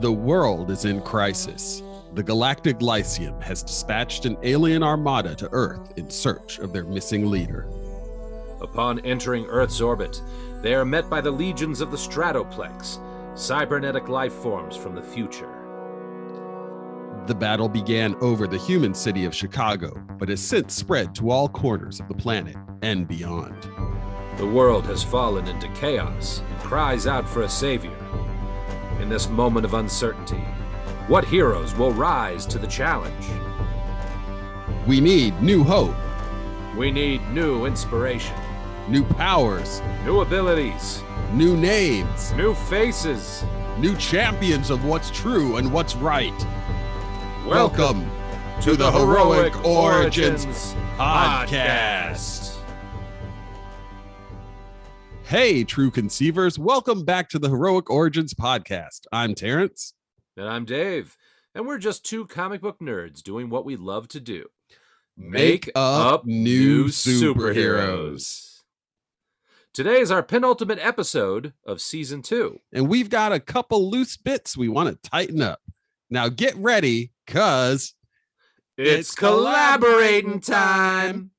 The world is in crisis. The Galactic Lyceum has dispatched an alien armada to Earth in search of their missing leader. Upon entering Earth's orbit, they are met by the legions of the Stratoplex, cybernetic life forms from the future. The battle began over the human city of Chicago, but has since spread to all corners of the planet and beyond. The world has fallen into chaos and cries out for a savior. In this moment of uncertainty, what heroes will rise to the challenge? We need new hope, We need new inspiration, new powers, new abilities, new names, new faces. new champions of what's true and what's right. Welcome to the Heroic Origins Podcast. Hey, true conceivers, welcome back to the Heroic Origins Podcast. I'm Terrence. And I'm Dave, and we're just two comic book nerds doing what we love to do Make up new superheroes. Today is our penultimate episode of season two. And we've got a couple loose bits we want to tighten up. Now get ready, cuz It's collaborating time.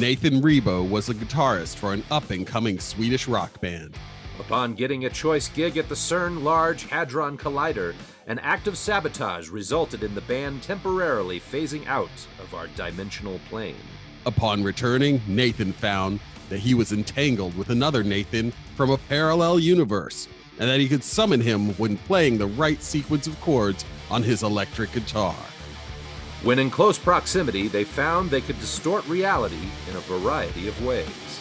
Nathan Rebo was a guitarist for an up and coming Swedish rock band. Upon getting a choice gig at the CERN Large Hadron Collider, an act of sabotage resulted in the band temporarily phasing out of our dimensional plane. Upon returning, Nathan found that he was entangled with another Nathan from a parallel universe, and that he could summon him when playing the right sequence of chords on his electric guitar. When in close proximity, they found they could distort reality in a variety of ways.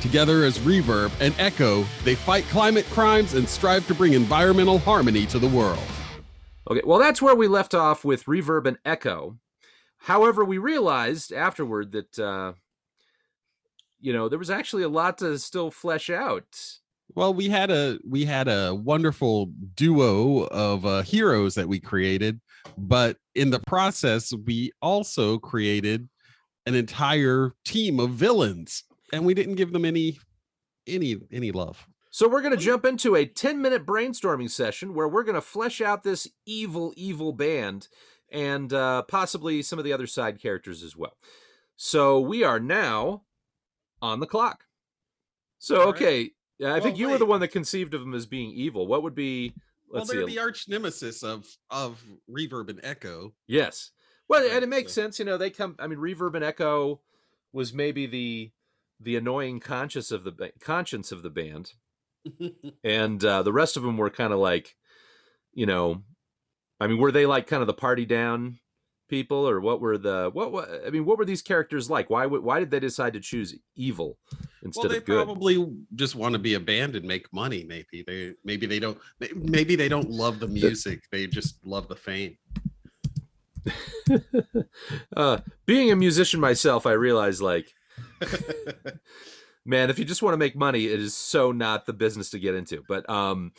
Together as Reverb and Echo, they fight climate crimes and strive to bring environmental harmony to the world. Okay, well, that's where we left off with Reverb and Echo. However, we realized afterward that, uh, you know, there was actually a lot to still flesh out. Well, we had a we had a wonderful duo of uh, heroes that we created, but in the process, we also created an entire team of villains, and we didn't give them any any any love. So we're going to jump into a 10 minute brainstorming session where we're going to flesh out this evil, evil band and uh, possibly some of the other side characters as well. So we are now on the clock. So, All right. okay. I Well, think you were the one that conceived of them as being evil. What would be, Well, they're see. the arch nemesis of of Reverb and Echo. yes. Well, and it makes so- sense. You know, they come, I mean, Reverb and Echo was maybe the, the annoying conscience of the conscience of the band. and uh, the rest of them were kind of like, you know, I mean, were they like kind of the party down people, or what were the what? what I mean, what were these characters like? Why would why did they decide to choose evil instead well, they of good? They probably just want to be a band and make money. Maybe they maybe they don't maybe they don't love the music. They just love the fame. uh, being a musician myself, I realize like, man, if you just want to make money, it is so not the business to get into. But um.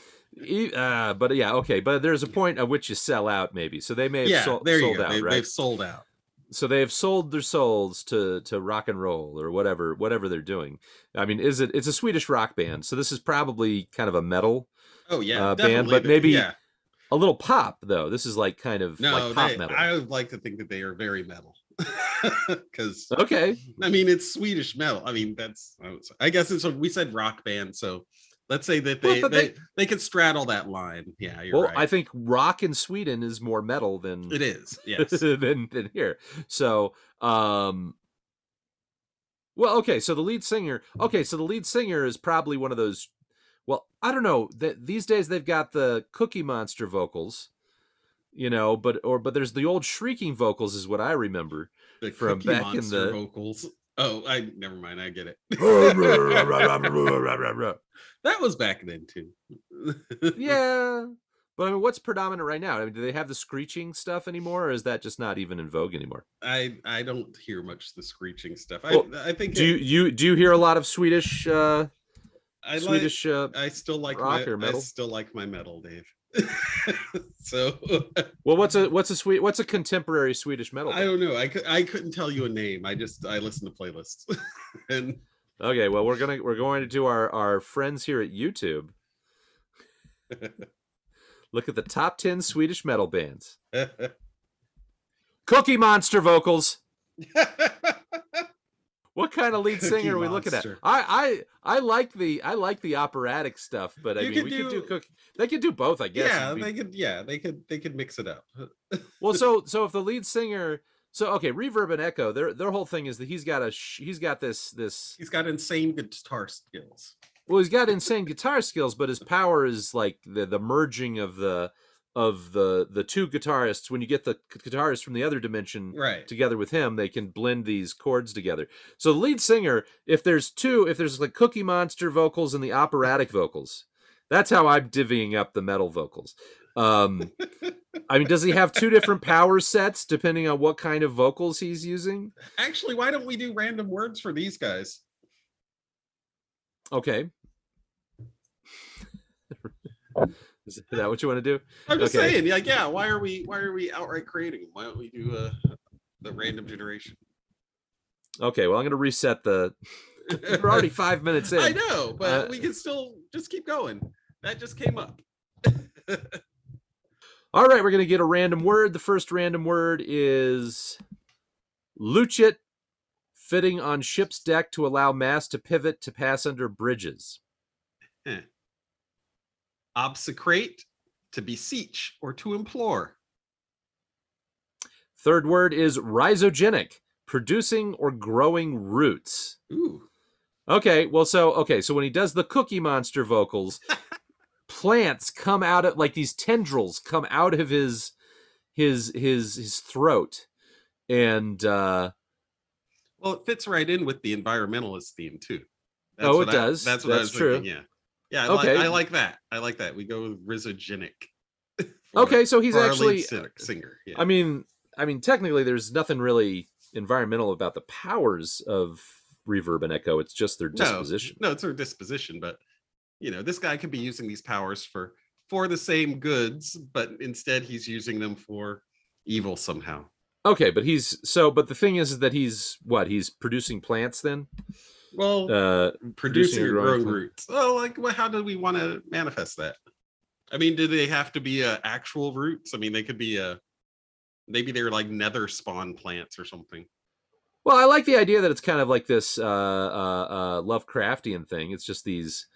Uh, but yeah, okay. But there's a point at which you sell out, maybe. So they may have yeah, sol- there you sold go. out, they, right? They've sold out. so they have sold their souls to to rock and roll or whatever whatever they're doing i mean is it it's a swedish rock band so this is probably kind of a metal Oh yeah, uh, band, but maybe yeah. a little pop though this is like kind of No, like pop they- metal I would like to think that they are very metal. Because okay I mean, it's Swedish metal. I mean, that's I I guess it's a, we said rock band, so let's say that they but they, they- they could straddle that line. Yeah, you're well right. i think rock in sweden is more metal than it is. Yes. than than here so um well okay so the lead singer okay so the lead singer is probably one of those well i don't know that these days they've got the cookie monster vocals you know but or but there's the old shrieking vocals is what i remember the from Cookie back in the- vocals. Oh, I never mind. I get it. that was back then too. Yeah, but i mean what's predominant right now i mean do they have the screeching stuff anymore or is that just not even in vogue anymore I I don't hear much the screeching stuff. I Well, I think do you, it- you do you hear a lot of swedish uh I like swedish uh I still like rock my or metal? I still like my metal, Dave. so Well, what's a what's a sweet what's a contemporary Swedish metal? I don't know. I could I couldn't tell you a name. I just I listen to playlists. and Okay, well we're gonna we're going to do our our friends here at YouTube. Look at the top 10 Swedish metal bands. Cookie Monster vocals. What kind of lead singer are we looking at? I I I like the I like the operatic stuff, but I You mean could we could do do- cookie. They could do both, I guess. yeah, be- they could. Yeah, they could. They could mix it up. well, so so if the lead singer, so okay, Reverb and Echo, their their whole thing is that he's got a he's got this this He's got insane guitar skills. well he's got insane guitar skills, but his power is like the the merging of the of the the two guitarists. When you get the guitarist from the other dimension Right. together with him, they can blend these chords together. So the lead singer, if there's two, if there's like Cookie Monster vocals and the operatic vocals, that's how I'm divvying up the metal vocals. Um, I mean, does he have two different power sets depending on what kind of vocals he's using? Actually, why don't we do random words for these guys? Okay. Is that what you want to do? I'm just Okay. saying, like, yeah. Why are we? Why are we outright creating? Why don't we do uh, the random generation? Okay, well, I'm going to reset the. We're already five minutes in. I know, but Uh, we can still just keep going. That just came up. All right, we're going to get a random word. The first random word is Lutchet, fitting on ship's deck to allow mass to pivot to pass under bridges. Obsecrate, to beseech or to implore. Third word is rhizogenic, producing or growing roots. Ooh. Okay, well, so okay, so when he does the Cookie Monster vocals, plants come out of like these tendrils come out of his his his his throat, and uh Well, it fits right in with the environmentalist theme too. Oh, it I- does. that's what I was true. thinking. Yeah, yeah. I, Okay. like, I like that. I like that. We go with rhizogenic. okay, so he's for our lead actually. Uh, singer. Yeah. I mean, I mean, technically, there's nothing really environmental about the powers of reverb and echo. It's just their disposition. No, no, it's their disposition. But you know, this guy could be using these powers for for the same goods, but instead he's using them for evil somehow. Okay, but he's so. But the thing is, is that he's what? He's producing plants then. Well, Uh, producing or or growing growing roots. Oh, like well, how do we want to manifest that? I mean, do they have to be uh, actual roots? I mean, they could be a maybe they're like nether spawn plants or something. Well, I like the idea that it's kind of like this uh, uh, uh, Lovecraftian thing. It's just these.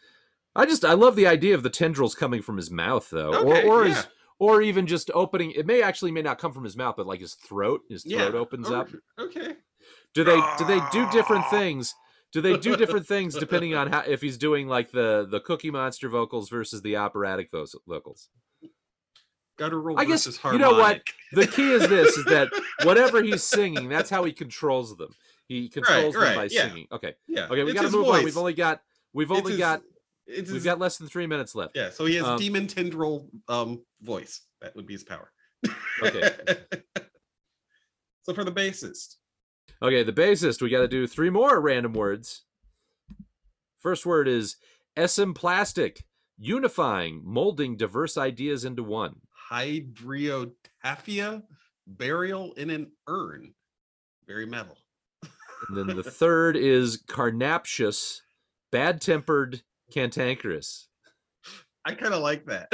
I just I love the idea of the tendrils coming from his mouth, though, Okay, or or yeah. his, or even just opening. It may actually may not come from his mouth, but like his throat. His throat Yeah. opens Oh, up. Okay. Do they do they do different things? Do they do different things depending on how if he's doing like the the Cookie Monster vocals versus the operatic vo- vocals? Guttural I guess- you know what? The key is this: is that whatever he's singing, that's how he controls them. He controls them right, by yeah. singing. Okay, Yeah. okay, we got to move on. We've only got we've only his- got we've his- got less than three minutes left. Yeah, so he has um, demon tendril um voice. That would be his power. Okay. so for the bassist, Okay, the bassist. We got to do three more random words. First word is esemplastic, unifying, molding diverse ideas into one. hydriotaphia, burial in an urn. Very metal. And then the third is carnaptious, bad tempered, cantankerous. I kind of like that.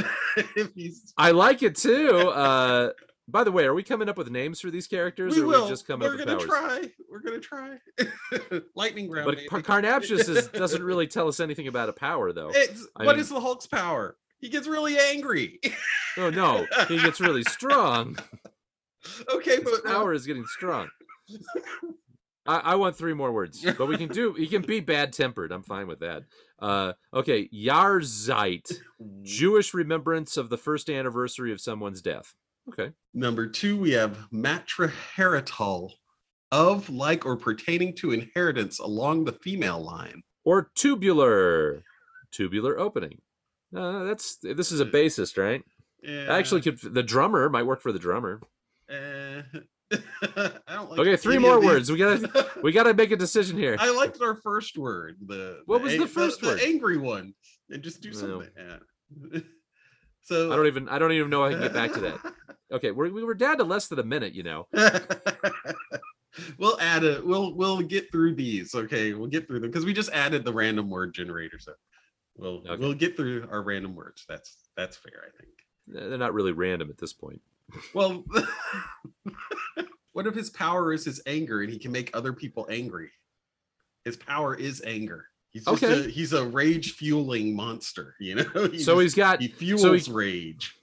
I like it too. Uh, by the way, are we coming up with names for these characters, we or will. are we just coming We're up with gonna powers? try. We're gonna try. Lightning round. But baby. Car- Carnaptious is, doesn't really tell us anything about a power, though. It's, I what mean- is the Hulk's power? He gets really angry. Oh no, he gets really strong. okay, His but uh, power is getting strong. I, I want three more words, but we can do. He can be bad tempered. I'm fine with that. Uh, okay, Yahrzeit, Jewish remembrance of the first anniversary of someone's death. Okay, Number two, we have matriherital, of, like, or pertaining to inheritance along the female line. or tubular, tubular opening. Uh, that's this is a bassist, right? Yeah, Actually, could the drummer might work for the drummer. I don't like Okay, three more words. We gotta we gotta make a decision here. I liked our first word. The What was the a- first word? The angry one. And just do No. something. Yeah. so I don't even I don't even know I can get back to that. Okay, we're we were down to less than a minute. You know. we'll add it. we'll we'll get through these okay we'll get through them because we just added the random word generator so we'll Okay. we'll get through our random words that's that's fair i think they're not really random at this point. Well, what if his power is his anger and he can make other people angry? His power is anger. He's just Okay. a, he's a rage fueling monster, you know? He so just- he's got he fuels so he- rage.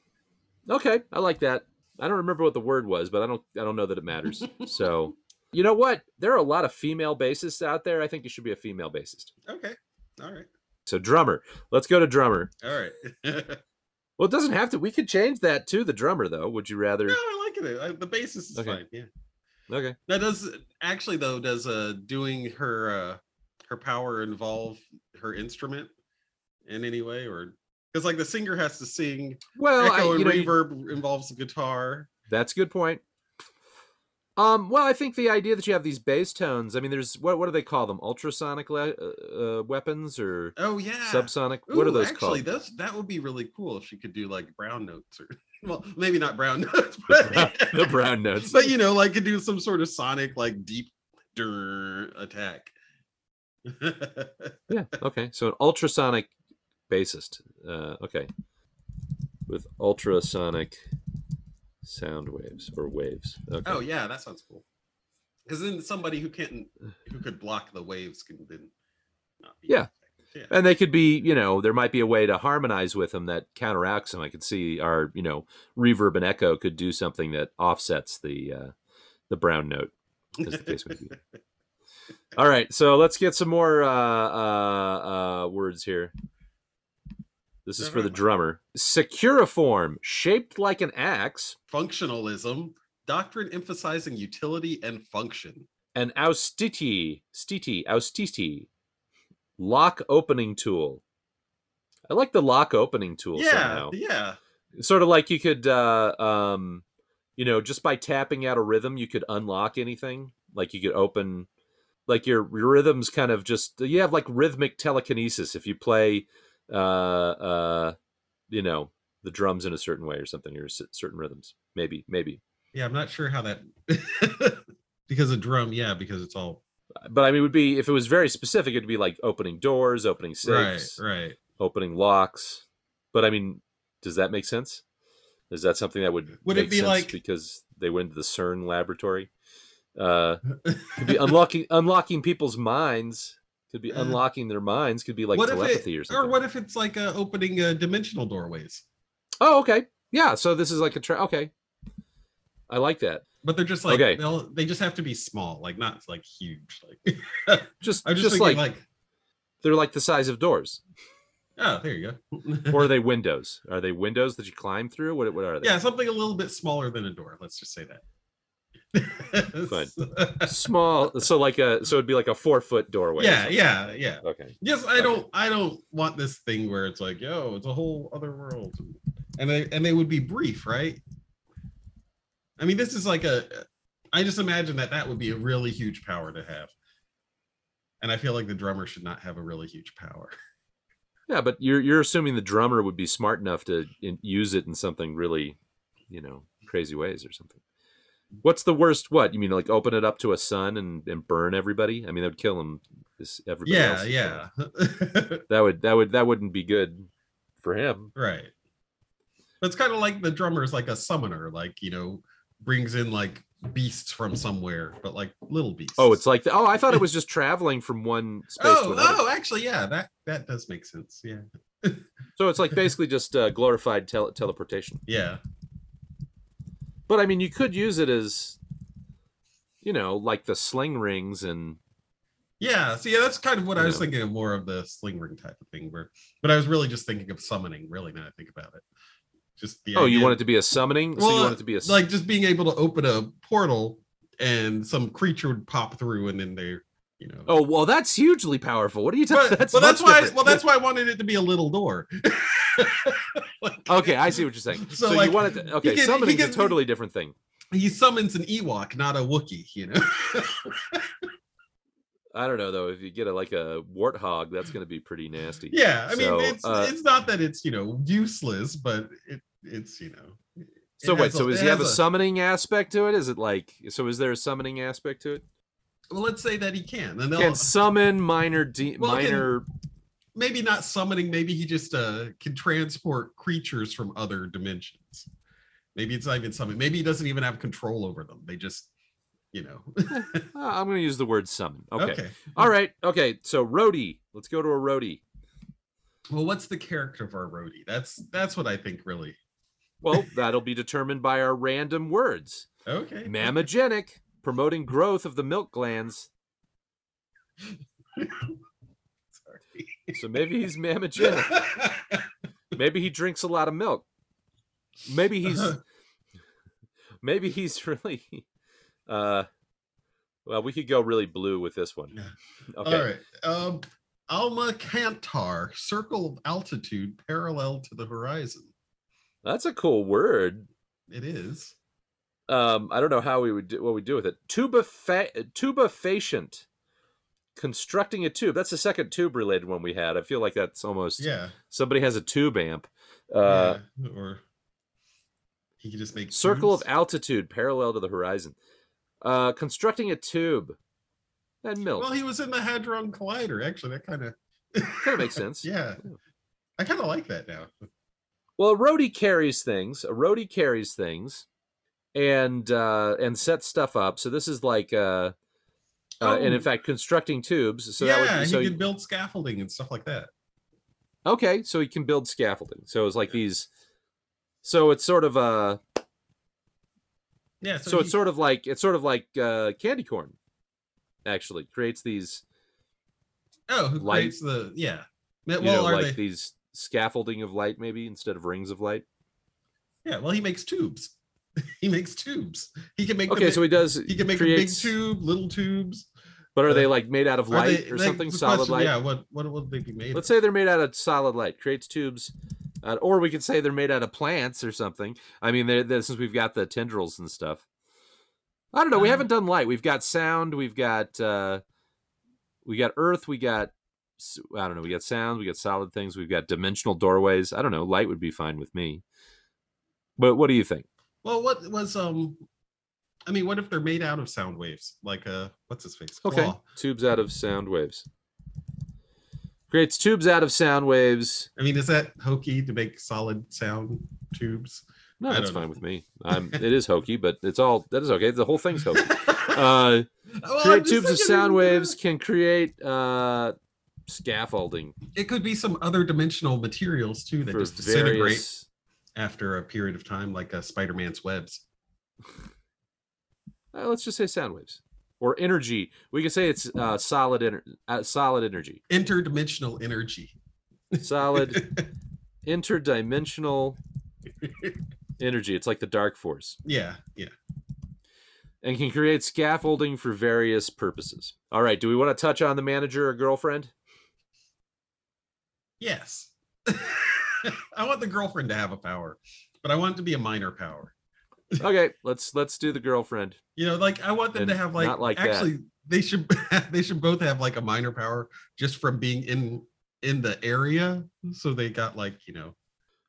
Okay, I like that. I don't remember what the word was, but I don't I don't know that it matters. so, you know what? There are a lot of female bassists out there. I think you should be a female bassist. Okay. All right. So drummer. Let's go to drummer. All right. Well, it doesn't have to. We could change that to the drummer though. Would you rather? No, I like it. I, the bassist is Okay. fine. Yeah. Okay. Now does actually though, does uh doing her uh her power involve her instrument in any way or because like the singer has to sing Well, I, echo and you know, reverb involves the guitar that's a good point. Um, well, I think the idea that you have these bass tones. I mean, there's what what do they call them? Ultrasonic le- uh, uh, weapons or oh yeah subsonic? what are Ooh, those actually called? those that would be really cool if she could do like brown notes or well maybe not brown notes The but brown, the brown notes. but you know like could do some sort of sonic like deep attack yeah. Okay. So an ultrasonic bassist. Uh, okay. With ultrasonic sound waves or waves. Okay. oh yeah that sounds cool because then somebody who can't who could block the waves can then not be Yeah. affected. And they could be, you know, there might be a way to harmonize with them that counteracts them. I could see our, you know, reverb and echo could do something that offsets the uh, the brown note, as the case may be. All right, so let's get some more uh, uh, uh, words here. This is for the drummer. Securiform, shaped like an axe, functionalism doctrine emphasizing utility and function an austiti, stiti, austiti, lock opening tool. I like the lock opening tool yeah somehow. yeah Sort of like you could, uh, um, you know, just by tapping out a rhythm, you could unlock anything. Like you could open, like your, your rhythms kind of just, you have like rhythmic telekinesis if you play, uh, uh, you know, the drums in a certain way or something, or certain rhythms. Maybe, maybe. yeah i'm not sure how that because a drum yeah because it's all But I mean, it would be if it was very specific, it'd be like opening doors, opening safes, right right opening locks. But I mean, does that make sense? Is that something that would Would it be like- because they went to the CERN laboratory? Uh, could be unlocking unlocking people's minds. Could be unlocking their minds. Could be like what telepathy it, or something. or what if it's like uh, opening uh, dimensional doorways oh, okay. Yeah. So this is like a tra- okay. I like that. but they're just like Okay. they'll they just have to be small like not like huge like Just i'm just, just, like, like, they're like the size of doors. oh there you go Or are they windows? Are they windows that you climb through? What what are they? yeah something a little bit smaller than a door let's just say that Fine. Small. So like a so it'd be like a four foot doorway. yeah yeah yeah Okay. Yes, I Okay. don't. I don't want this thing where it's like, yo, it's a whole other world, and they and they would be brief, right? I mean, this is like a. I just imagine that that would be a really huge power to have, and I feel like the drummer should not have a really huge power. Yeah, but you're you're assuming the drummer would be smart enough to use it in something really, you know, crazy ways or something. What's the worst? What you mean, like open it up to a sun and, and burn everybody? I mean, that would kill him. Everybody. yeah, else. yeah, That would that would that wouldn't be good for him. right. But it's kind of like the drummer is like a summoner, like you know, brings in like beasts from somewhere, but like little beasts. Oh, it's like the, oh, I thought it was just traveling from one space to oh, another. oh, actually, yeah, that that does make sense. Yeah, So it's like basically just uh, glorified tele- teleportation. yeah. But I mean, you could use it as, you know, like the sling rings and Yeah, see, yeah, that's kind of what I was know. thinking of more of the sling ring type of thing, where, but I was really just thinking of summoning. Really, now I think about it, just the oh, you want it to be a summoning? so you want it to be a like just being able to open a portal and some creature would pop through, and then they're, you know. Oh well, that's hugely powerful. What are you talking? but, that's well, that's why. different. Well, that's why I wanted it to be a little door. Okay. I see what you're saying. So, So, like, you want it? To, okay, can- he summoning is can- a totally different thing. He summons an Ewok, not a Wookiee. You know. I don't know though. If you get a like a warthog, that's going to be pretty nasty. yeah, I mean, So, it's uh, it's not that it's you know useless, but it it's you know. So wait, has a- so does he have a has summoning aspect to it? Is it like so? Is there a summoning aspect to it? Well, let's say that he can, and they'll Can summon minor de- Well, can- minor maybe not summoning. Maybe he just uh can transport creatures from other dimensions. Maybe it's not even summon. Maybe he doesn't even have control over them. They just, you know. Uh, I'm going to use the word summon. Okay. okay. All right. Okay. So roadie. Let's go to a roadie. Well, what's the character of our roadie? That's that's what I think really. Well, that'll be determined by our random words. Okay. Mammogenic, promoting growth of the milk glands. So maybe he's mammogenic. Maybe he drinks a lot of milk. Maybe he's maybe he's really uh well, we could go really blue with this one. Okay. All right. Um Almucantar, circle of altitude parallel to the horizon. That's a cool word. It is. Um, I don't know how we would do what we do with it. Tuba fa- tubifacient. Constructing a tube. That's the second tube related one we had. I feel like that's almost Yeah. somebody has a tube amp. Uh yeah. Or he could just make circle of altitude parallel to the horizon. Uh constructing a tube. And milk. Well, he was in the Hadron Collider. Actually, that kind of kind of makes sense. Yeah. I kind of like that now. Well, a roadie carries things. A roadie carries things, and uh, and sets stuff up. So this is like, uh, uh, and Oh. in fact, constructing tubes. So yeah, that would so he can build scaffolding and stuff like that. okay. So he can build scaffolding. So it's like these. So it's sort of uh Yeah. so, it's sort of like it's sort of like uh, candy corn. Actually, creates these oh, who light- creates the yeah. Well, you know are like they? these scaffolding of light maybe instead of rings of light. Yeah. Well, he makes tubes. he makes tubes. He can make. Okay, them, so he does. he can make creates, a big tube, little tubes. But are they uh, like made out of light they- or something? Solid question, light. Yeah. What what would they be made? Let's of? say they're made out of solid light, creates tubes, uh, or we could say they're made out of plants or something. I mean, they're, they're- since we've got the tendrils and stuff. I don't know. We Um, haven't done light. We've got sound. We've got uh, we got earth. We got I don't know. We got sound. We got solid things. We've got dimensional doorways. I don't know. Light would be fine with me. But what do you think? Well, what was um? I mean, what if they're made out of sound waves? Like uh, what's his face? Okay, Claw. tubes out of sound waves. Creates tubes out of sound waves. I mean, is that hokey to make solid sound tubes? No, that's don't know. fine with me. I'm, it is hokey, but it's all that is okay. The whole thing's hokey. Uh, Well, create tubes of sound waves can create uh, scaffolding It could be some other dimensional materials too that for just disintegrate various. After a period of time, like uh, Spider-Man's webs. Uh, let's just say sound waves or energy. We can say it's uh, solid, ener- uh, solid energy, Interdimensional energy. solid interdimensional energy. It's like the dark force, yeah, yeah. and can create scaffolding for various purposes. All right. Do we want to touch on the manager or girlfriend? Yes. I want the girlfriend to have a power, but I want it to be a minor power. Okay, let's let's do the girlfriend. You know, like I want them to have like, like that. actually they should they should both have like a minor power just from being in in the area. So they got like, you know,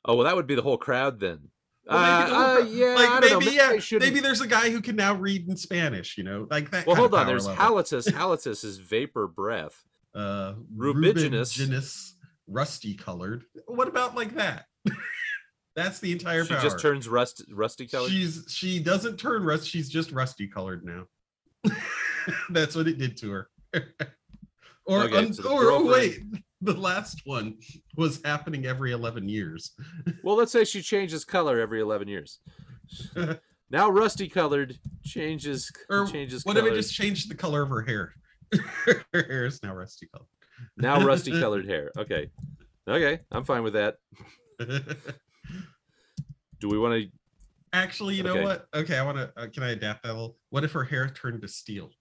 Oh well, that would be the whole crowd then. Well, uh, uh, yeah, like I maybe, don't yeah, maybe there's a guy who can now read in Spanish, you know, like that. Well, hold on. There's level. halitus. Halitus is vapor breath. uh rubiginous. rubiginous, rusty colored. What about like that? That's the entire She power. just turns rust rusty colored. She's she doesn't turn rust. She's just rusty colored now. That's what it did to her. or Okay, un- so or oh, girlfriend- wait, the last one was happening every eleven years. Well, let's say she changes color every 11 years. now rusty colored changes Or changes What if it just changed the color of her hair? her hair is now rusty Now rusty colored hair. Okay. Okay, I'm fine with that. Do we want to Actually, you know Okay. what? Okay, I want to. Uh, can I adapt that a little? What if her hair turned to steel?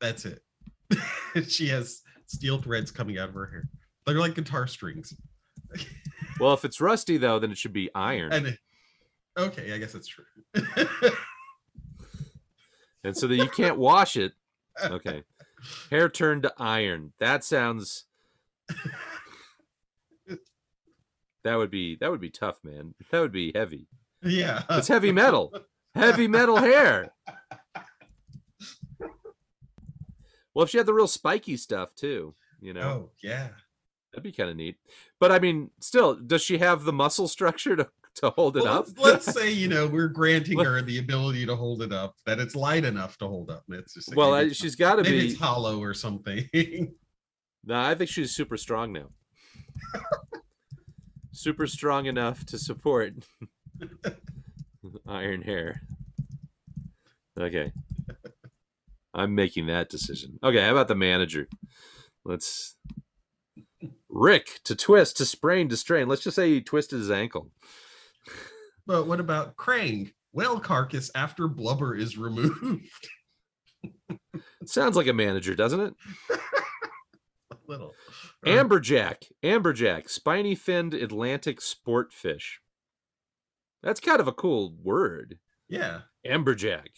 That's it. she has steel threads coming out of her hair. They're like guitar strings. Well, if it's rusty though, then it should be iron. And, And okay, I guess that's true. And so that you can't wash it. Okay. Hair turned to iron. That sounds That would be that would be tough, man. That would be heavy. yeah. It's heavy metal. Heavy metal hair. Well, if she had the real spiky stuff too, you know. Oh yeah. That'd be kind of neat. But I mean, still, does she have the muscle structure to, to hold it Well, up? let's, let's say you know we're granting her the ability to hold it up, that it's light enough to hold up. It's just well, I, she's got to maybe be. it's hollow or something. No, I think she's super strong now. super strong enough to support iron hair. Okay. I'm making that decision. Okay, how about the manager? Let's Rick to twist, to sprain, to strain. Let's just say he twisted his ankle. But what about Krang? Whale carcass after blubber is removed. Sounds like a manager, doesn't it? A little. Amberjack, amberjack, spiny finned Atlantic sport fish. That's kind of a cool word. Yeah. Amberjack.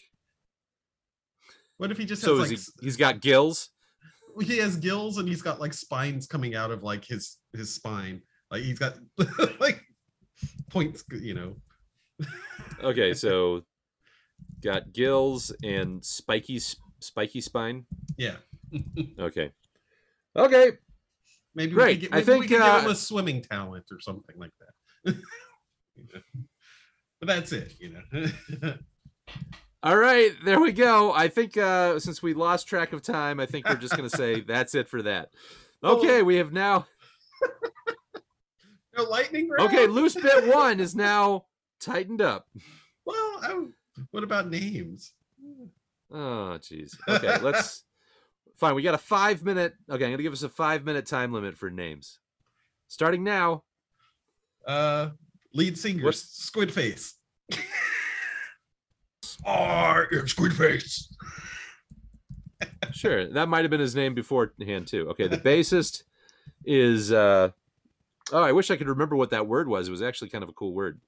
What if he just has So like he, he's got gills? he has gills and he's got like spines coming out of like his his spine. Like he's got like points, you know. Okay, so got gills and spiky spiky spine. Yeah. Okay. Okay. Maybe Great. we could, I maybe we think, could give him uh, a swimming talent or something like that. You know? But that's it, you know. All right, there we go. I think uh since we lost track of time, I think we're just going to say that's it for that. Okay, we have now no lightning round. Okay, loose bit 1 is now tightened up. Well, I, what about names? Oh, jeez. Okay, let's. Fine, we got a five minute. Okay, I'm gonna give us a five minute time limit for names. Starting now. Uh, lead singer What's- Squid Face. I am Squid Face. Sure, that might have been his name beforehand too. Okay, the bassist is. uh Oh, I wish I could remember what that word was. It was actually kind of a cool word.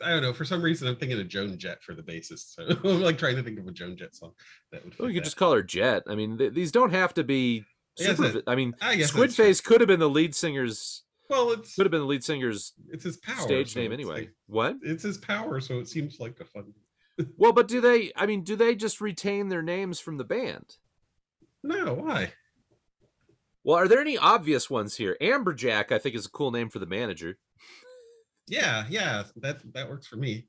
I don't know. For some reason, I'm thinking of Joan Jett for the bassist. So I'm like trying to think of a Joan Jett song that would. Well, you could just call her Jet. I mean, th- these don't have to be. I Super, that- I mean, I Squid that's true. Face could have been the lead singer's. Well, it's Could have been the lead singer's it's his power. stage so name anyway. like- What? it's his power, so it seems like a fun. Well, but do they? I mean, do they just retain their names from the band? No, why? Well, are there any obvious ones here? Amberjack, I think, is a cool name for the manager. Yeah, yeah, that that works for me.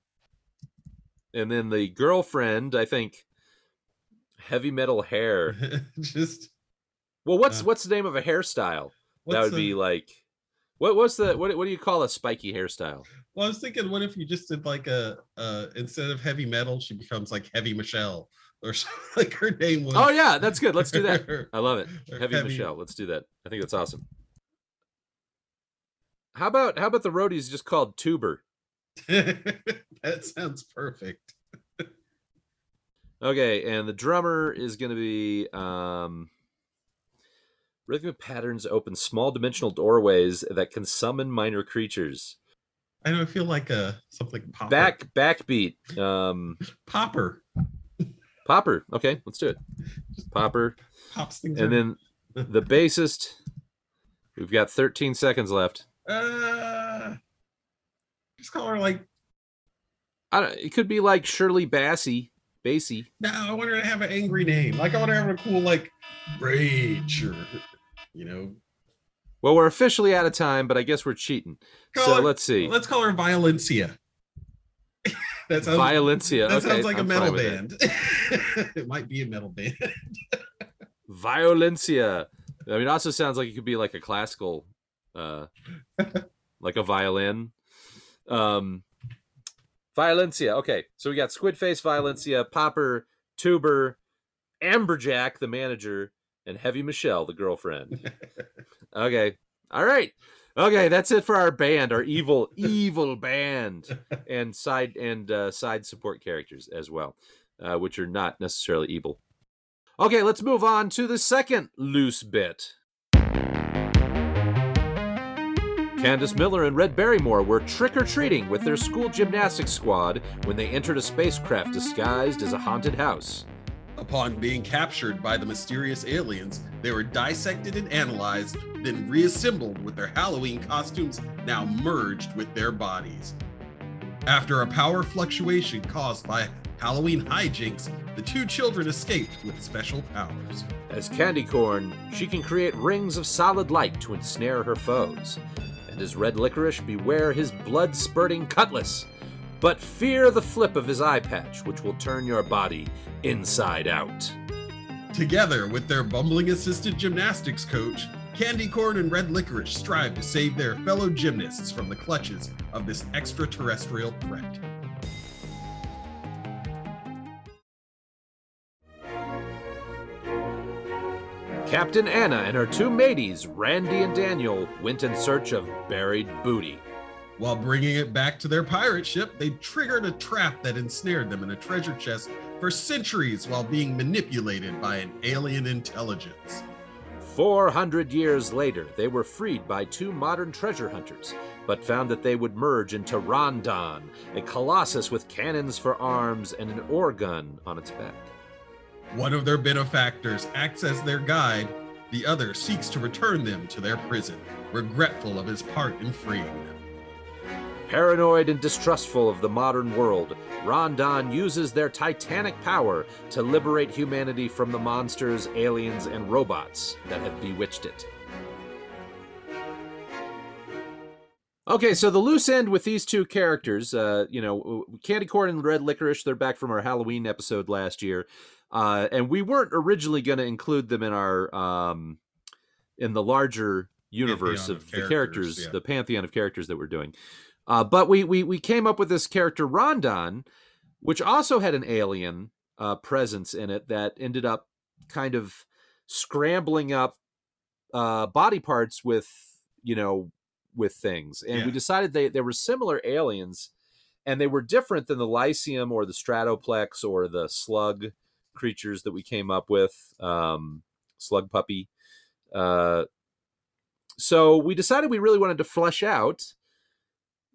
And then the girlfriend, I think, heavy metal hair. just Well, what's Uh, what's the name of a hairstyle? that would be like, what what's the what what do you call a spiky hairstyle? Well, I was thinking, what if you just did like a uh instead of heavy metal, she becomes like heavy Michelle or something, like her name was. Oh yeah, that's good. Let's do that. I love it. Heavy, heavy- Michelle. Let's do that. I think that's awesome. How about how about the roadie's just called Tuber? that sounds perfect. Okay, and the drummer is going to be um, rhythmic patterns open small dimensional doorways that can summon minor creatures. I don't feel like a something popper. Back backbeat. Um, popper Popper. Okay, let's do it. Popper, pops things. and in. then the bassist. We've got 13 seconds left. uh, just call her like. I don't, it could be like Shirley Bassey. Bassey. No, I want her to have an angry name. Like I want her to have a cool like rage or you know. Well, we're officially out of time, but I guess we're cheating. Call so her- let's see. Let's call her Violencia. That sounds. Violencia. That okay, sounds like a I'm metal fine with band. it might be a metal band. Violencia. I mean, it also sounds like it could be like a classical, uh, like a violin. Um, Violencia. Okay, so we got Squid Face, Violencia, Popper, Tuber, Amberjack, the manager, and Heavy Michelle, the girlfriend. Okay, all right. Okay, that's it for our band, our evil, evil band, and side and uh, side support characters as well, uh, which are not necessarily evil. Okay, let's move on to the second loose bit. Candace Miller and Red Barrymore were trick or treating with their school gymnastics squad when they entered a spacecraft disguised as a haunted house. Upon being captured by the mysterious aliens, they were dissected and analyzed, then reassembled with their Halloween costumes now merged with their bodies. After a power fluctuation caused by Halloween hijinks, the two children escaped with special powers. As Candy Corn, she can create rings of solid light to ensnare her foes. And as Red Licorice, beware his blood spurting cutlass. But fear the flip of his eye patch, which will turn your body inside out. Together with their bumbling assistant gymnastics coach, Candy Corn and Red Licorice strive to save their fellow gymnasts from the clutches of this extraterrestrial threat. Captain Anna and her two mateys, Randy and Daniel, went in search of buried booty. While bringing it back to their pirate ship, they triggered a trap that ensnared them in a treasure chest for centuries while being manipulated by an alien intelligence. 400 years later, they were freed by two modern treasure hunters, but found that they would merge into Rondon, a colossus with cannons for arms and an ore gun on its back. One of their benefactors acts as their guide, the other seeks to return them to their prison, regretful of his part in freeing them. Paranoid and distrustful of the modern world, Rondon uses their titanic power to liberate humanity from the monsters, aliens, and robots that have bewitched it. Okay, so the loose end with these two characters, uh, you know, Candy Corn and Red Licorice, they're back from our Halloween episode last year. Uh, and we weren't originally going to include them in our um, in the larger universe Pantheon of, of the characters, characters, yeah. the pantheon of characters that we're doing. Uh, but we, we we came up with this character Rondon, which also had an alien uh, presence in it that ended up kind of scrambling up uh, body parts with you know with things, and we decided they they were similar aliens, and they were different than the Lyceum or the Stratoplex or the Slug creatures that we came up with, um, Slug Puppy. Uh, so we decided we really wanted to flesh out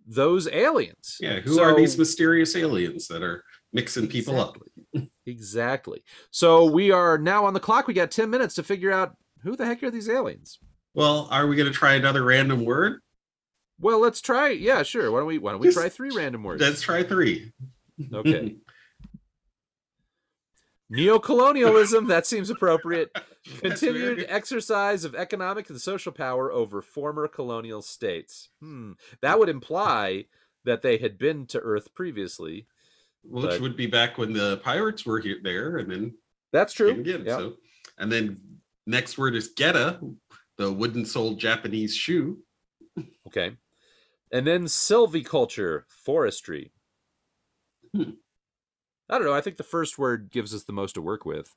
those aliens. Yeah, who are these mysterious aliens that are mixing people up? Exactly. Exactly. So we are now on the clock. We got 10 minutes to figure out who the heck are these aliens. Well, are we going to try another random word? Well, let's try. Yeah, sure. Why don't we why don't we try three random words? Let's try three. Okay. Neocolonialism, that seems appropriate. Continued exercise of economic and social power over former colonial states. Hmm. That would imply that they had been to Earth previously. which but- would be back when the pirates were here there, and then That's true. again. Yeah. So, and then next word is geta, the wooden-soled Japanese shoe. Okay. And then silviculture, forestry. Hmm. I don't know. I think the first word gives us the most to work with.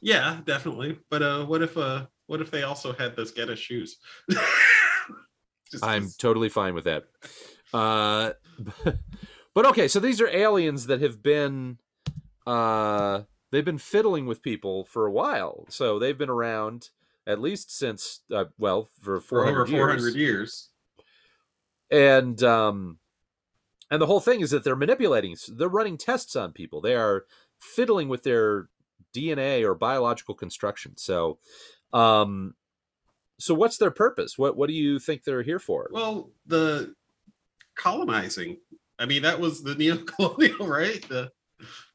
Yeah, definitely. But uh, what if uh, what if they also had those get geta shoes? Just I'm 'cause- totally fine with that. Uh, but okay, so these are aliens that have been uh, they've been fiddling with people for a while. So they've been around at least since uh, well for for 400 over 400 years. years. and um and the whole thing is that they're manipulating they're running tests on people they are fiddling with their dna or biological construction so um so what's their purpose what what do you think they're here for Well, the colonizing. I mean, that was the neo-colonial, right? The,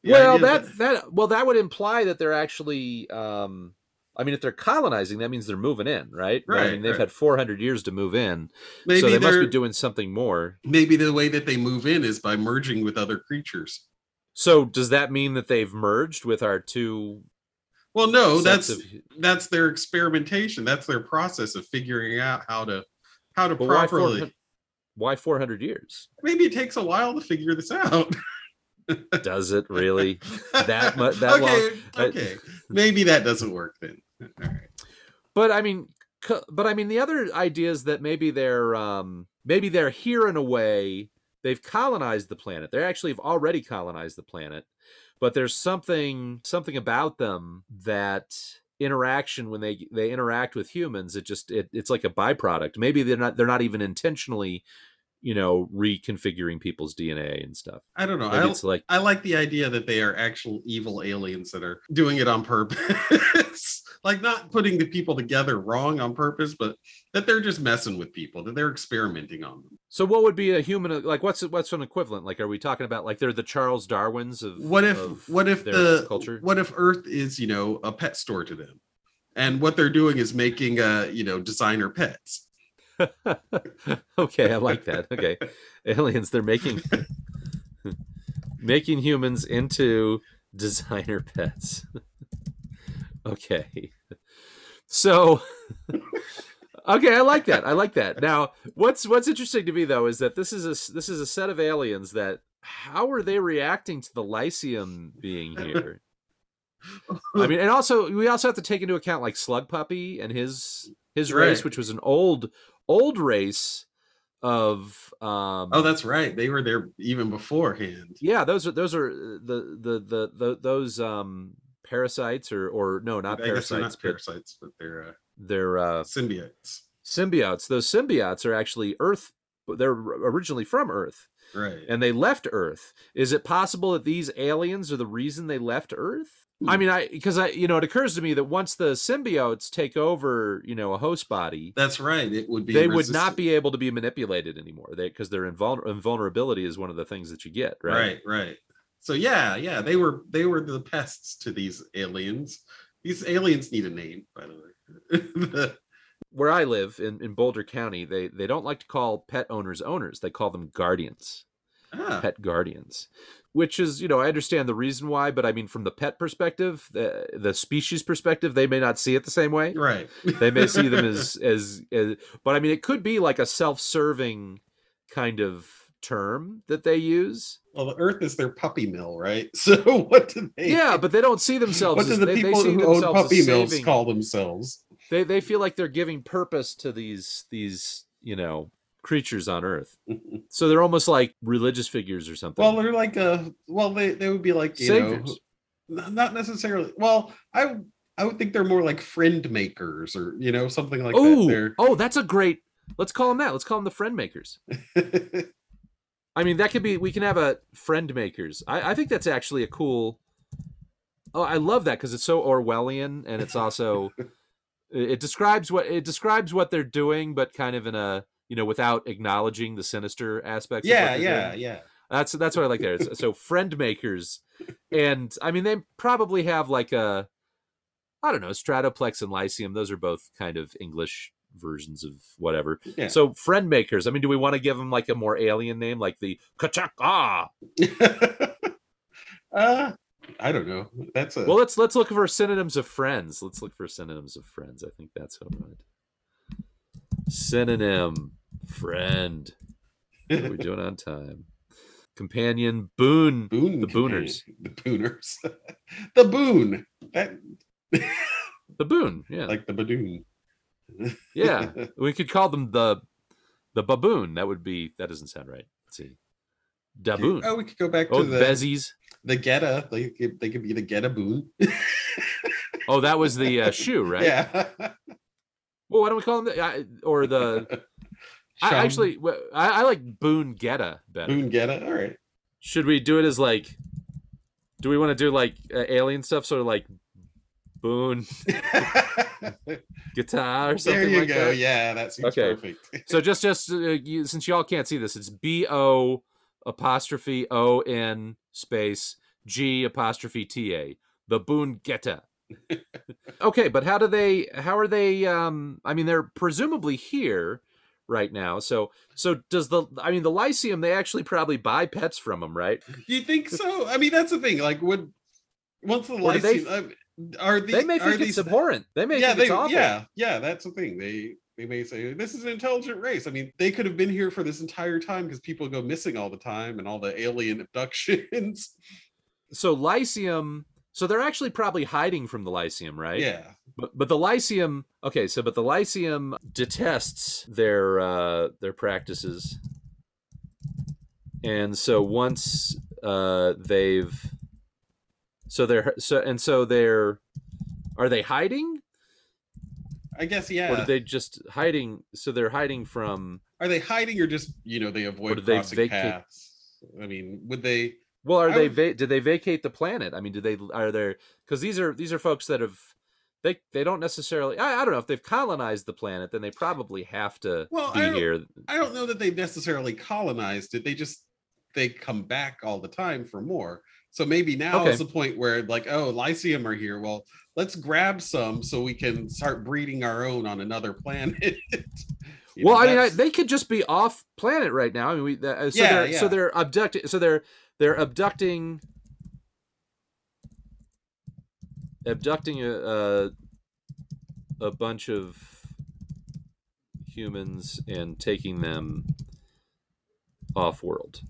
the well idea that that well that would imply that they're actually um i mean if they're colonizing that means they're moving in right Right. i mean they've right. had 400 years to move in maybe so they must be doing something more maybe the way that they move in is by merging with other creatures. so does that mean that they've merged with our two Well, no, that's of- that's their experimentation. That's their process of figuring out how to how to But properly. why 400 years Maybe it takes a while to figure this out. does it really That mu- that long- okay, I- okay. Maybe that doesn't work then. But i mean but i mean the other idea is that maybe they're um maybe they're here in a way they've colonized the planet. They actually have already colonized the planet but there's something something about them that interaction when they they interact with humans it just it, it's like a byproduct. Maybe they're not they're not even intentionally you know, reconfiguring people's DNA and stuff. I don't know. I, it's like I like the idea that they are actual evil aliens that are doing it on purpose. like not putting the people together wrong on purpose, but that they're just messing with people, that they're experimenting on them. so. What would be a human? Like, what's what's an equivalent? Like, are we talking about like they're the Charles Darwins of What if of what if the culture? what if Earth is, you know, a pet store to them? And what they're doing is making uh, you know, designer pets. okay, I like that. Okay, aliens, they're making making humans into designer pets. okay, so okay, I like that. I like that. Now, what's what's interesting to me though is that this is a this is a set of aliens that how are they reacting to the Lyceum being here? I mean, and also we also have to take into account like Slug Puppy and his his race, Right. which was an old old race of um Oh, that's right. They were there even beforehand. yeah those are those are the the the, the those um parasites or or no not parasites not but parasites, but they're uh, they're uh symbiotes. symbiotes those symbiotes are actually earth they're originally from earth Right. and they left earth is it possible that these aliens are the reason they left earth I Hmm. mean, I because I you know it occurs to me that once the symbiotes take over, you know, a host body, That's right. It would be they would not be able to be manipulated anymore. They because their invul- invulnerability is one of the things that you get, right? right, right. So yeah, yeah, they were they were the pests to these aliens. These aliens need a name, by the way. Where I live in, in Boulder County, they they don't like to call pet owners owners. They call them guardians, ah, pet guardians. Which is, you know, I understand the reason why, but I mean, from the pet perspective, the the species perspective, they may not see it the same way. right. they may see them as, as as but i mean it could be like a self-serving kind of term that they use well, the Earth is their puppy mill, right? So what do they? yeah but they don't see themselves what do as, the they, they people see who own puppy mills saving- call themselves? they, they feel like they're giving purpose to these these you know creatures on earth so they're almost like religious figures or something well, they're like uh well, they they would be like you Saviors. know, not necessarily. Well, I would- I would think they're more like friend makers or you know something like oh that. They're oh that's a great let's call them that let's call them the friend makers I mean, that could be. We can have a friend makers. I, I think that's actually a cool. Oh, I love that because it's so Orwellian, and it's also it describes what it describes what they're doing, but kind of in a you know without acknowledging the sinister aspects. yeah, yeah, doing. yeah. That's that's what I like there. So, friend makers, and I mean they probably have like a, I don't know, Stratoplex and Lyceum. Those are both kind of English versions of whatever. Yeah. So friend makers. I mean, do we want to give them like a more alien name, like the Kachaka? uh, I don't know. That's a Well, let's let's look for synonyms of friends. Let's look for synonyms of friends. I think that's all right. Synonym friend. What are we doing on time? Companion boon. boon. the companion. booners. The booners. the boon. That The boon. Yeah. like the badoon. yeah. We could call them the the baboon. That would be that doesn't sound right. Let's see. Daboon. Oh, we could go back to Oh, the bezies. the Geta. They could, they could be the Geta boon. Oh, that was the uh, shoe, right? Yeah. Well, why don't we call them the, uh, or the? I actually, I, I like Boon Getta better. boon Geta. All right. Should we do it as like? Do we want to do like uh, alien stuff, sort of like Boon Guitar or something there you like go. that? Yeah, that seems Okay. perfect. So just just uh, you, since y'all can't see this, it's B O apostrophe O N space G apostrophe T A. The Boon Getta. Okay, but how do they? How are they? Um, I mean, they're presumably here right now. So so does the? I mean, the Lyceum. They actually probably buy pets from them, right? you think so? I mean, that's the thing. Like, would once the do they Lyceum uh, are these they may are think these it's abhorrent. They may yeah, think they, it's awful. yeah, yeah. That's the thing. They they may say this is an intelligent race. I mean, they could have been here for this entire time because people go missing all the time and all the alien abductions. So Lyceum. So they're actually probably hiding from the Lyceum, right? Yeah, But but the Lyceum, okay, so but the Lyceum detests their uh their practices. And so once uh they've so they're so and so they're are they hiding? I guess yeah. Or did they just hiding? So they're hiding from. Are they hiding or just you know they avoid did they crossing vacate- paths? I mean, would they? Well, are I they? would- Va- did they vacate the planet? I mean, do they? Are there? Because these are these are folks that have. They they don't necessarily. I, I don't know if they've colonized the planet, then they probably have to Well, be I here. I don't know that they've necessarily colonized it. They just they come back all the time for more. So maybe now Okay. is the point where like, oh, Lyceum are here. Well, let's grab some so we can start breeding our own on another planet. Well, know, I mean, I, they could just be off planet right now. I mean, we, uh, so Yeah, they're so they're abducting. So they're they're abducting abducting a a, a bunch of humans and taking them off world.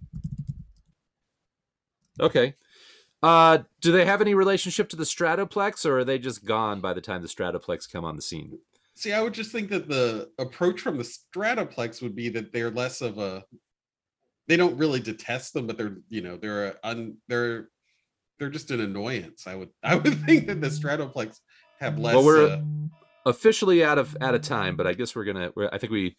Okay. Uh, do they have any relationship to the Stratoplex, or are they just gone by the time the Stratoplex come on the scene? See, I would just think that the approach from the Stratoplex would be that they're less of a. They don't really detest them, but they're you know they're un, they're they're just an annoyance. I would I would think that the Stratoplex have mm. less. Well, we're- uh, officially out of out of time, but I guess we're gonna. We're, I think we.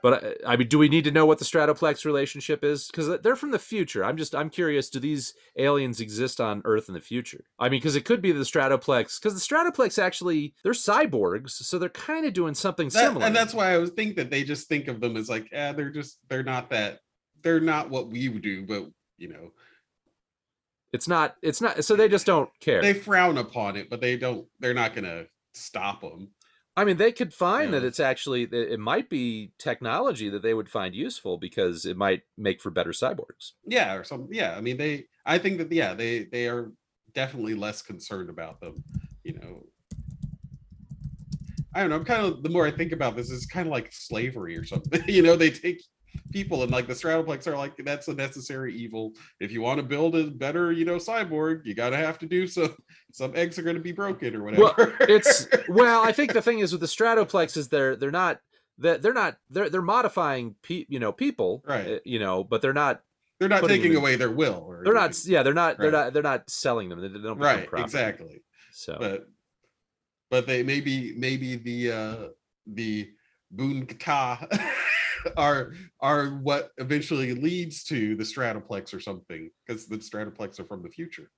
But I, I mean, do we need to know what the Stratoplex relationship is? Because they're from the future. I'm just I'm curious. Do these aliens exist on Earth in the future? I mean, because it could be the Stratoplex. Because the Stratoplex actually they're cyborgs, so they're kind of doing something that- similar. and that's why I would think that they just think of them as like, yeah, they're just they're not that they're not what we would do, but you know it's not. It's not. So they just don't care. they frown upon it, but they don't. They're not gonna stop them. I mean, they could find that it's actually it might be technology that they would find useful because it might make for better cyborgs. Yeah, or something. Yeah, I mean they. I think that yeah, they they are definitely less concerned about them. You know. I don't know. I'm kind of the more I think about this, it's kind of like slavery or something. you know, they take people and like the Stratoplex are like that's a necessary evil. If you want to build a better, you know, cyborg, you gotta have to do some. Some eggs are going to be broken or Well, whatever. it's well i think the thing is with the stratoplex is they're they're not they're, they're not they're they're modifying pe- you know people Right. uh, you know but they're not they're not taking away their will. Or they're not yeah they're not they're not they're not selling them they, they don't right. Exactly. so but but they maybe maybe the uh the boon are are what eventually leads to the stratoplex or something because the stratoplex are from the future.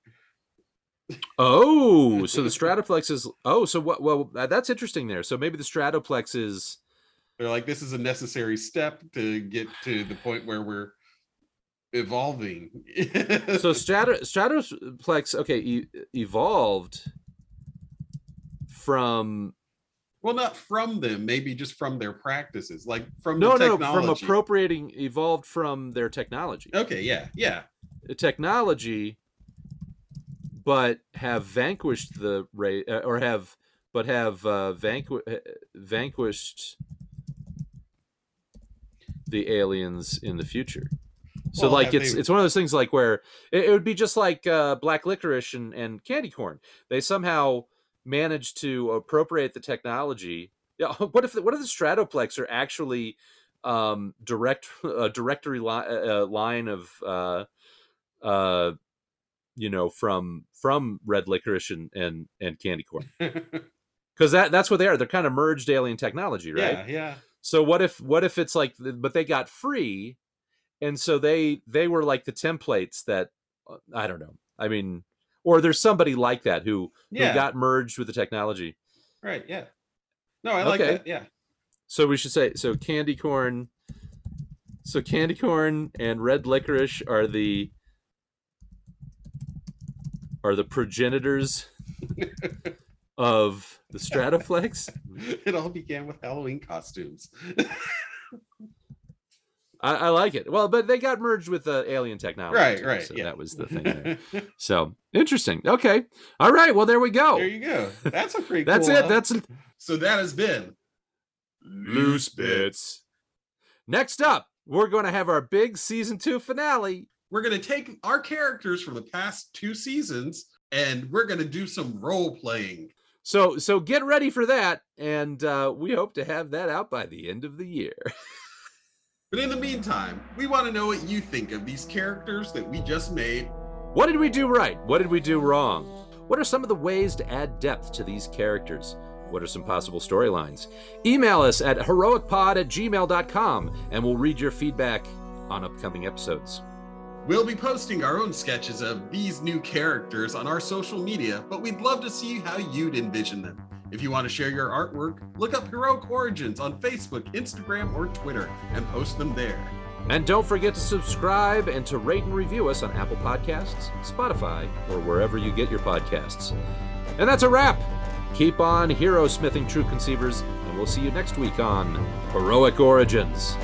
Oh so the stratoplex is oh so what well that's interesting there. So maybe the stratoplex is they're like this is a necessary step to get to the point where we're evolving. So strato stratoplex okay e- evolved from well not from them maybe just from their practices like from no the no from appropriating evolved from their technology. Okay yeah yeah. Technology but have vanquished the race or have but have uh, vanqu- uh, vanquished the aliens in the future. So Well, like it's they- it's one of those things like where it, it would be just like uh, black licorice and, and candy corn. They somehow managed to appropriate the technology. Yeah what if the, what if the stratoplex are actually um direct a directory li- uh, line of uh uh you know from from red licorice and and, and candy corn? Because that that's what they are. They're kind of merged alien technology right? Yeah yeah. So what if what if it's like but they got free and so they they were like the templates that uh, i don't know. I mean or there's somebody like that who yeah. who got merged with the technology. Right yeah. No i like Okay. that yeah. So we should say so candy corn so candy corn and red licorice are the are the progenitors of the stratoplex it all began with halloween costumes I, I like it. Well but they got merged with the alien technology right too, right so yeah. that was the thing there. So interesting. Okay. All right. Well there we go. There you go. That's a pretty that's cool, it. uh, that's so that has been loose bits. Next up we're going to have our big season two finale. We're going to take our characters from the past two seasons and we're going to do some role playing So so get ready for that, and uh, we hope to have that out by the end of the year. but in the meantime we want to know what you think of these characters that we just made what did we do right? What did we do wrong? What are some of the ways to add depth to these characters? What are some possible storylines? Email us at heroicpod at gmail.com and we'll read your feedback on upcoming episodes. We'll be posting our own sketches of these new characters on our social media, but we'd love to see how you'd envision them. If you want to share your artwork, look up Heroic Origins on Facebook, Instagram, or Twitter and post them there. And don't forget to subscribe and to rate and review us on Apple Podcasts, Spotify, or wherever you get your podcasts. And that's a wrap. Keep on hero smithing, true conceivers, and we'll see you next week on Heroic Origins.